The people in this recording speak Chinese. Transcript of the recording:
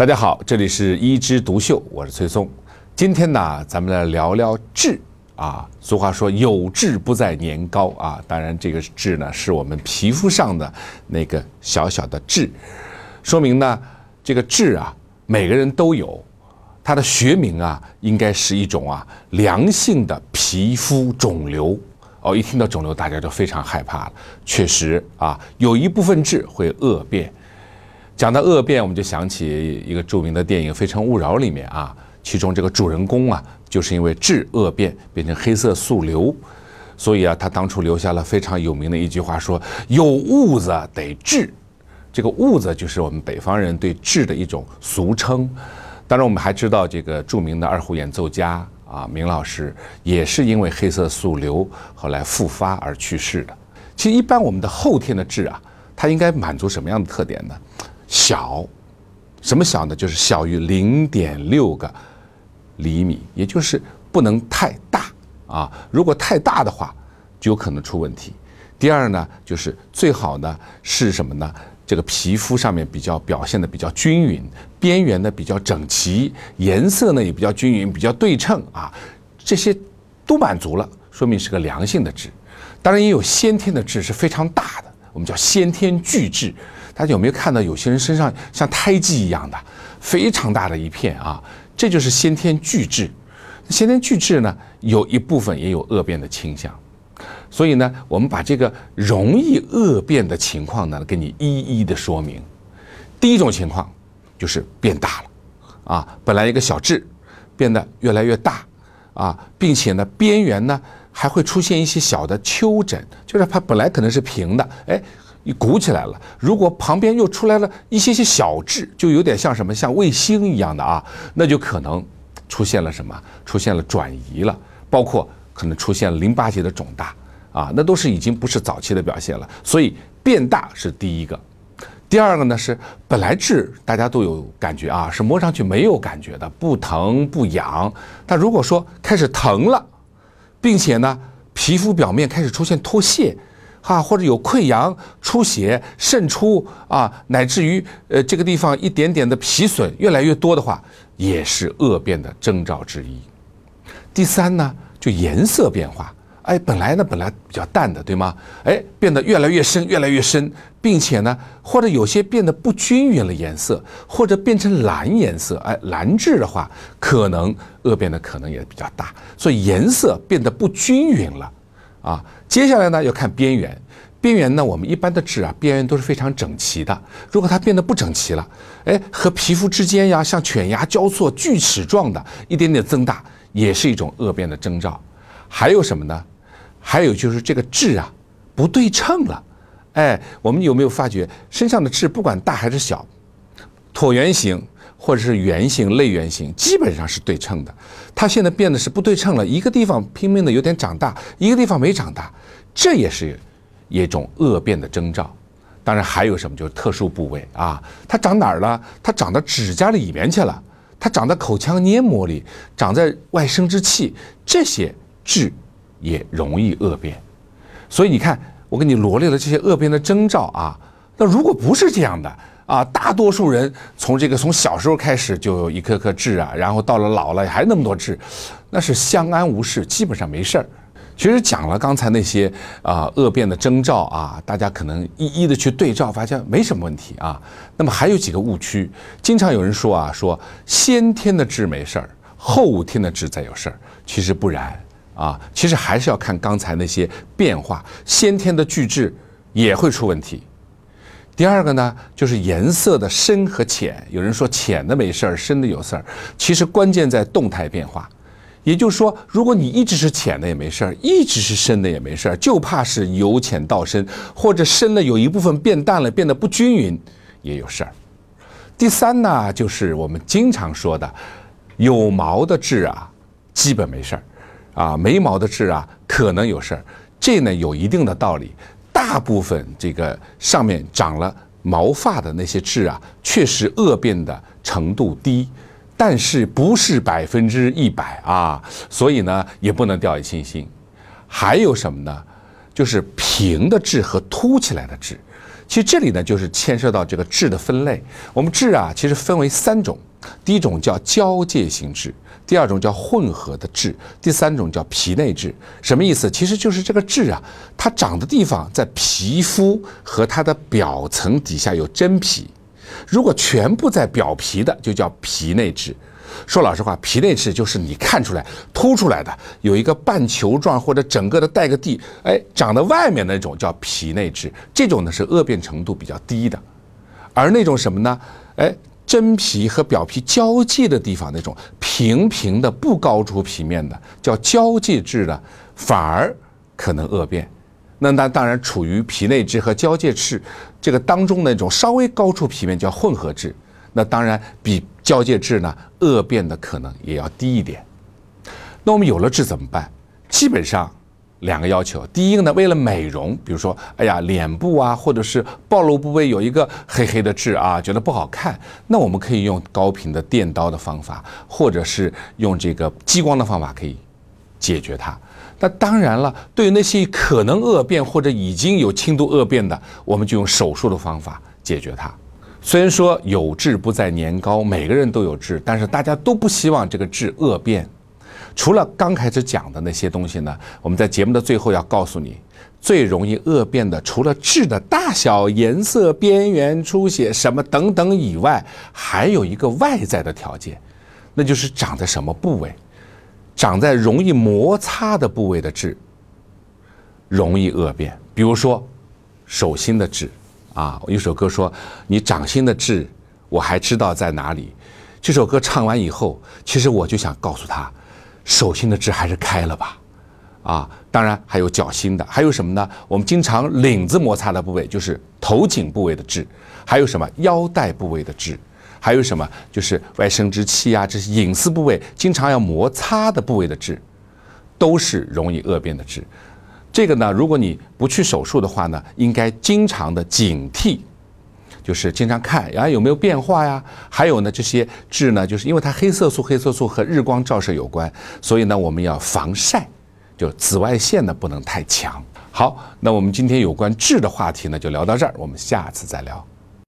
大家好，这里是一枝独秀，我是崔松。今天呢，咱们来聊聊痣啊。俗话说有痣不在年高啊，当然这个痣呢，是我们皮肤上的那个小小的痣，说明呢，这个痣啊，每个人都有。它的学名啊，应该是一种啊良性的皮肤肿瘤。哦，一听到肿瘤，大家就非常害怕了。确实啊，有一部分痣会恶变。讲到恶变，我们就想起一个著名的电影《非诚勿扰》里面啊，其中这个主人公啊，就是因为痣恶变变成黑色素瘤，所以啊，他当初留下了非常有名的一句话，说“有痦子得治”。这个痦子就是我们北方人对痣的一种俗称。当然，我们还知道这个著名的二胡演奏家啊，明老师也是因为黑色素瘤后来复发而去世的。其实，一般我们的后天的痣啊，它应该满足什么样的特点呢？小，什么小呢？就是小于零点六个厘米，也就是不能太大啊。如果太大的话，就有可能出问题。第二呢，就是最好呢是什么呢？这个皮肤上面比较表现的比较均匀，边缘呢比较整齐，颜色呢也比较均匀，比较对称啊。这些都满足了，说明是个良性的痣。当然也有先天的痣是非常大的，我们叫先天巨痣。大家有没有看到有些人身上像胎记一样的非常大的一片啊？这就是先天巨痣。先天巨痣呢，有一部分也有恶变的倾向。所以呢，我们把这个容易恶变的情况呢，给你一一的说明。第一种情况就是变大了啊，本来一个小痣变得越来越大啊，并且呢，边缘呢还会出现一些小的丘疹，就是它本来可能是平的，哎。一鼓起来了，如果旁边又出来了一些些小痣，就有点像什么，像卫星一样的啊，那就可能出现了什么，出现了转移了，包括可能出现了淋巴结的肿大啊，那都是已经不是早期的表现了。所以变大是第一个，第二个呢是本来痣大家都有感觉啊，是摸上去没有感觉的，不疼不痒，但如果说开始疼了，并且呢皮肤表面开始出现脱屑。哈，或者有溃疡、出血、渗出啊，乃至于呃这个地方一点点的皮损越来越多的话，也是恶变的征兆之一。第三呢，就颜色变化，哎，本来呢本来比较淡的，对吗？哎，变得越来越深，越来越深，并且呢，或者有些变得不均匀了颜色，或者变成蓝颜色，哎，蓝质的话，可能恶变的可能也比较大。所以颜色变得不均匀了。啊，接下来呢要看边缘，边缘呢我们一般的痣啊，边缘都是非常整齐的。如果它变得不整齐了，哎，和皮肤之间呀，像犬牙交错、锯齿状的，一点点增大，也是一种恶变的征兆。还有什么呢？还有就是这个痣啊不对称了。哎，我们有没有发觉身上的痣不管大还是小，椭圆形？或者是圆形、类圆形，基本上是对称的。它现在变得是不对称了，一个地方拼命的有点长大，一个地方没长大，这也是一种恶变的征兆。当然还有什么，就是特殊部位啊，它长哪儿了？它长到指甲里面去了，它长在口腔黏膜里，长在外生殖器，这些痣也容易恶变。所以你看，我给你罗列了这些恶变的征兆啊。那如果不是这样的，啊，大多数人从这个从小时候开始就有一颗颗痣啊，然后到了老了还那么多痣，那是相安无事，基本上没事儿。其实讲了刚才那些啊恶变的征兆啊，大家可能一一的去对照，发现没什么问题啊。那么还有几个误区，经常有人说啊，说先天的痣没事儿，后天的痣才有事儿。其实不然啊，其实还是要看刚才那些变化，先天的巨痣也会出问题。第二个呢，就是颜色的深和浅。有人说浅的没事儿，深的有事儿。其实关键在动态变化，也就是说，如果你一直是浅的也没事儿，一直是深的也没事儿，就怕是由浅到深，或者深了有一部分变淡了，变得不均匀，也有事儿。第三呢，就是我们经常说的，有毛的痣啊，基本没事儿，啊，没毛的痣啊，可能有事儿。这呢，有一定的道理。大部分这个上面长了毛发的那些痣啊，确实恶变的程度低，但是不是百分之一百啊，所以呢也不能掉以轻心。还有什么呢？就是平的痣和凸起来的痣。其实这里呢，就是牵涉到这个痣的分类。我们痣啊，其实分为三种，第一种叫交界型痣，第二种叫混合的痣，第三种叫皮内痣。什么意思？其实就是这个痣啊，它长的地方在皮肤和它的表层底下有真皮，如果全部在表皮的，就叫皮内痣。说老实话，皮内痣就是你看出来凸出来的，有一个半球状或者整个的带个地，哎，长在外面那种叫皮内痣，这种呢是恶变程度比较低的，而那种什么呢？哎，真皮和表皮交界的地方那种平平的不高出皮面的叫交界痣的，反而可能恶变。那那当然处于皮内痣和交界痣这个当中那种稍微高出皮面叫混合痣。那当然比交界痣呢恶变的可能也要低一点。那我们有了痣怎么办？基本上两个要求。第一个呢，为了美容，比如说，哎呀，脸部啊，或者是暴露部位有一个黑黑的痣啊，觉得不好看，那我们可以用高频的电刀的方法，或者是用这个激光的方法可以解决它。那当然了，对于那些可能恶变或者已经有轻度恶变的，我们就用手术的方法解决它。虽然说有痣不在年高，每个人都有痣，但是大家都不希望这个痣恶变。除了刚开始讲的那些东西呢，我们在节目的最后要告诉你，最容易恶变的，除了痣的大小、颜色、边缘出血什么等等以外，还有一个外在的条件，那就是长在什么部位，长在容易摩擦的部位的痣，容易恶变。比如说手心的痣。啊，有首歌说：“你掌心的痣，我还知道在哪里。”这首歌唱完以后，其实我就想告诉他，手心的痣还是开了吧。啊，当然还有脚心的，还有什么呢？我们经常领子摩擦的部位就是头颈部位的痣，还有什么腰带部位的痣，还有什么就是外生殖器啊，这些隐私部位经常要摩擦的部位的痣，都是容易恶变的痣。这个呢，如果你不去手术的话呢，应该经常的警惕，就是经常看啊有没有变化呀。还有呢，这些痣呢，就是因为它黑色素，黑色素和日光照射有关，所以呢，我们要防晒，就紫外线呢不能太强。好，那我们今天有关痣的话题呢，就聊到这儿，我们下次再聊。